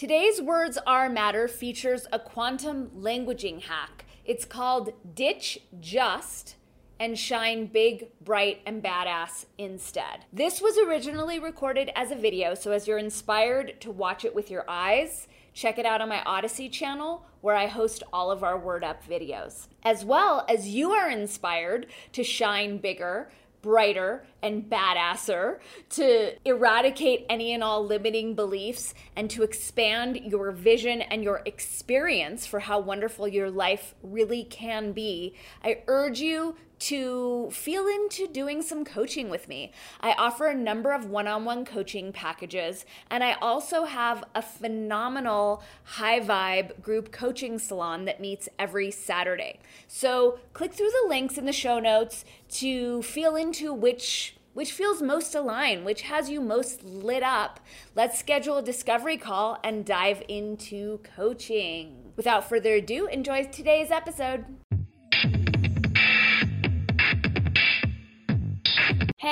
Today's Words Are Matter features a quantum languaging hack. It's called Ditch Just and Shine Big, Bright, and Badass instead. This was originally recorded as a video, so as you're inspired to watch it with your eyes, check it out on my Odysee channel where I host all of our Word Up videos. As well as you are inspired to shine bigger, brighter and badasser, to eradicate any and all limiting beliefs, and to expand your vision and your experience for how wonderful your life really can be, I urge you to feel into doing some coaching with me. I offer a number of one on one coaching packages, and I also have a phenomenal high vibe group coaching salon that meets every Saturday. So click through the links in the show notes to feel into which which feels most aligned, which has you most lit up. Let's schedule a discovery call and dive into coaching. Without further ado, enjoy today's episode.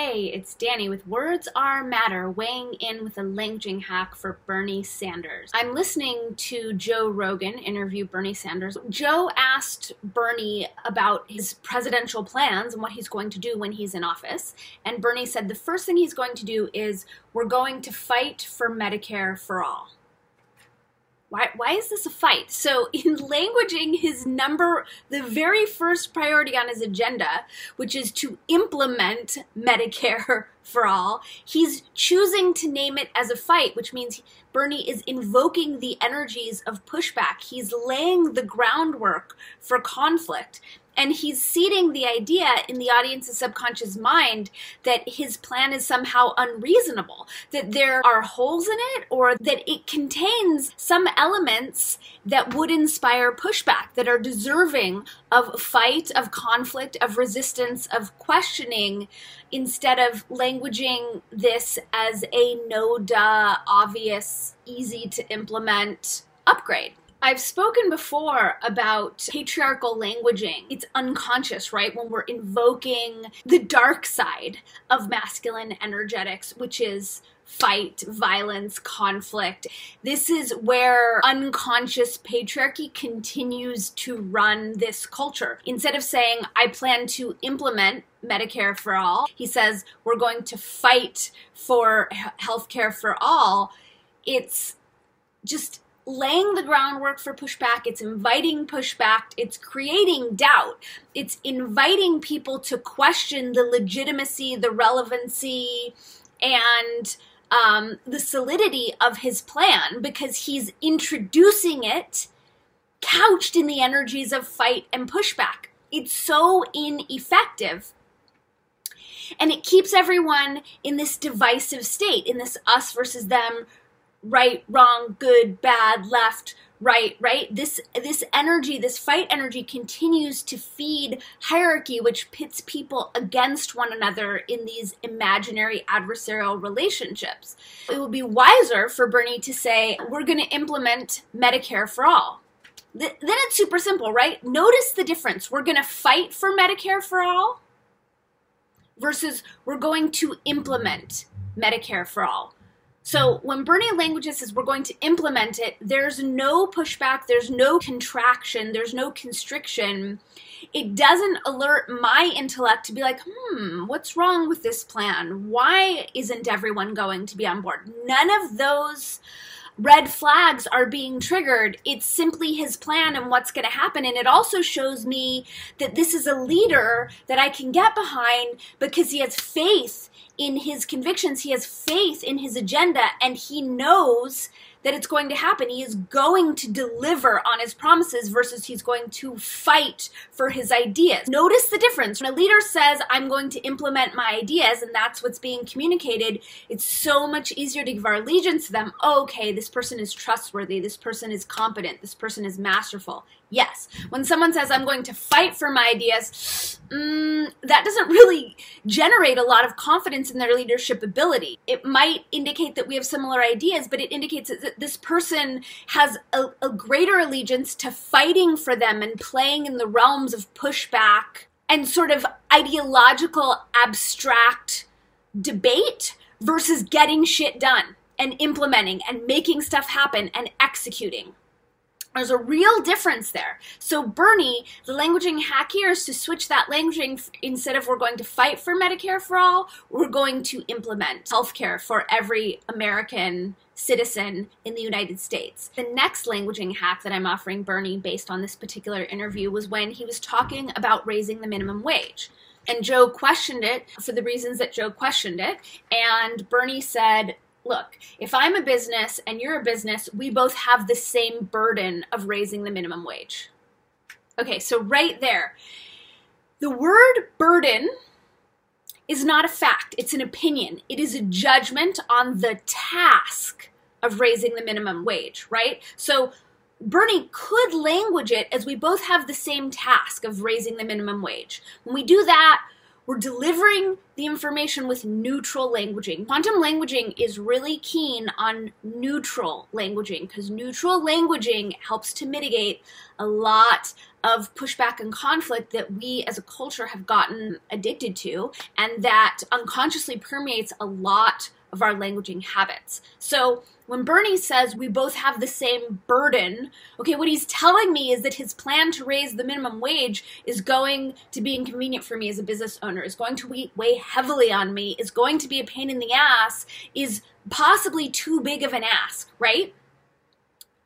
Hey, it's Danny with Words Are Matter, weighing in with a languaging hack for Bernie Sanders. I'm listening to Joe Rogan interview Bernie Sanders. Joe asked Bernie about his presidential plans and what he's going to do when he's in office. And Bernie said the first thing he's going to do is we're going to fight for Medicare for all why, why is this a fight? So, in languaging his number, the very first priority on his agenda, which is to implement Medicare for all, he's choosing to name it as a fight, which means Bernie is invoking the energies of pushback. He's laying the groundwork for conflict. And he's seeding the idea in the audience's subconscious mind that his plan is somehow unreasonable, that there are holes in it, or that it contains some elements that would inspire pushback, that are deserving of fight, of conflict, of resistance, of questioning, instead of languaging this as a no duh, obvious, easy to implement upgrade. I've spoken before about patriarchal languaging. It's unconscious, right? When we're invoking the dark side of masculine energetics, which is fight, violence, conflict. This is where unconscious patriarchy continues to run this culture. Instead of saying, I plan to implement Medicare for all, he says, we're going to fight for healthcare for all. It's just laying the groundwork for pushback, it's inviting pushback, it's creating doubt, it's inviting people to question the legitimacy, the relevancy, and um, the solidity of his plan because he's introducing it couched in the energies of fight and pushback. It's so ineffective. And it keeps everyone in this divisive state, in this us versus them right, wrong, good, bad, left, right, right? This this energy, this fight energy continues to feed hierarchy which pits people against one another in these imaginary adversarial relationships. It would be wiser for Bernie to say, "We're going to implement Medicare for all." Th- then it's super simple, right? Notice the difference. We're going to fight for Medicare for all versus we're going to implement Medicare for all. So when Bernie Languages says we're going to implement it, there's no pushback, there's no contraction, there's no constriction. It doesn't alert my intellect to be like, hmm, what's wrong with this plan? Why isn't everyone going to be on board? None of those red flags are being triggered. It's simply his plan and what's going to happen. And it also shows me that this is a leader that I can get behind because he has faith in his convictions, he has faith in his agenda, and he knows that it's going to happen. He is going to deliver on his promises versus he's going to fight for his ideas. Notice the difference. When a leader says, I'm going to implement my ideas, and that's what's being communicated, it's so much easier to give our allegiance to them. Oh, okay, this person is trustworthy. This person is competent. This person is masterful. Yes. When someone says, I'm going to fight for my ideas, mm, that doesn't really generate a lot of confidence in their leadership ability. It might indicate that we have similar ideas, but it indicates that this person has a, a greater allegiance to fighting for them and playing in the realms of pushback and sort of ideological, abstract debate versus getting shit done and implementing and making stuff happen and executing. There's a real difference there. So Bernie, the languaging hack here is to switch that languaging instead of we're going to fight for Medicare for all, we're going to implement healthcare for every American citizen in the United States. The next languaging hack that I'm offering Bernie based on this particular interview was when he was talking about raising the minimum wage. And Joe questioned it for the reasons that Joe questioned it. And Bernie said, look, if I'm a business and you're a business, we both have the same burden of raising the minimum wage. Okay, so right there, the word burden is not a fact, it's an opinion. It is a judgment on the task of raising the minimum wage, right? So Bernie could language it as we both have the same task of raising the minimum wage. When we do that, we're delivering the information with neutral languaging. Quantum languaging is really keen on neutral languaging because neutral languaging helps to mitigate a lot of pushback and conflict that we as a culture have gotten addicted to and that unconsciously permeates a lot of our languaging habits. So when Bernie says we both have the same burden, okay, what he's telling me is that his plan to raise the minimum wage is going to be inconvenient for me as a business owner, is going to weigh heavily on me, is going to be a pain in the ass, is possibly too big of an ask, right?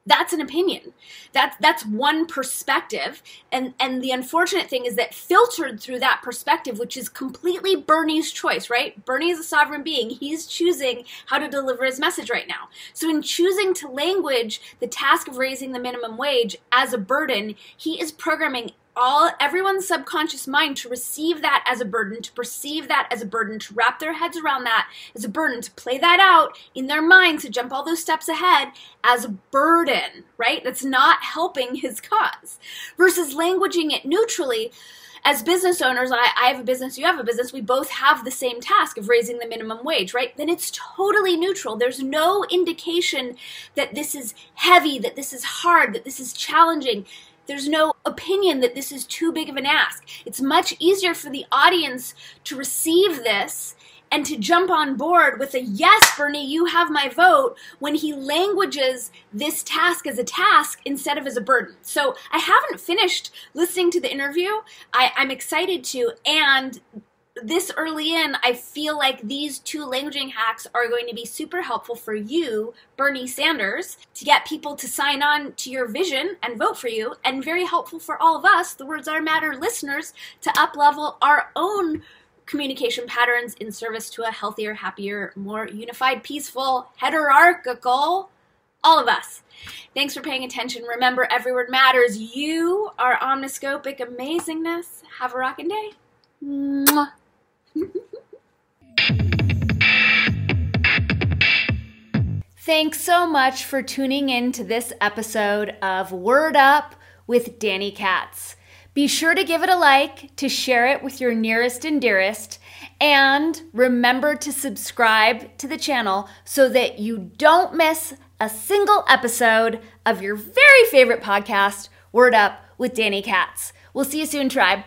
That's an opinion. That's that's one perspective. And and the unfortunate thing is that filtered through that perspective which is completely bernie's choice right? Bernie is a sovereign being. He's choosing how to deliver his message right now. So in choosing to language the task of raising the minimum wage as a burden he is programming all everyone's subconscious mind to receive that as a burden to perceive that as a burden to wrap their heads around that as a burden to play that out in their minds to jump all those steps ahead as a burden right that's not helping his cause versus languaging it neutrally as business owners, I, I, have a business, you have a business, we both have the same task of raising the minimum wage, right? Then it's totally neutral. There's no indication that this is heavy, that this is hard, that this is challenging. There's no opinion that this is too big of an ask. It's much easier for the audience to receive this and to jump on board with a yes, Bernie, you have my vote when he languages this task as a task instead of as a burden. So I haven't finished listening to the interview. I, am excited to, and this early in, I feel like these two languaging hacks are going to be super helpful for you, Bernie Sanders, to get people to sign on to your vision and vote for you, and very helpful for all of us, the Words Are Matter listeners, to uplevel our own communication patterns in service to a healthier, happier, more unified, peaceful, hierarchical, all of us. Thanks for paying attention. Remember, every word matters. You are omniscopic amazingness. Have a rocking day. Mwah. Thanks so much for tuning in to this episode of Word Up with Danny Katz. Be sure to give it a like, to share it with your nearest and dearest, and remember to subscribe to the channel so that you don't miss a single episode of your very favorite podcast, Word Up with Danny Katz. We'll see you soon, tribe.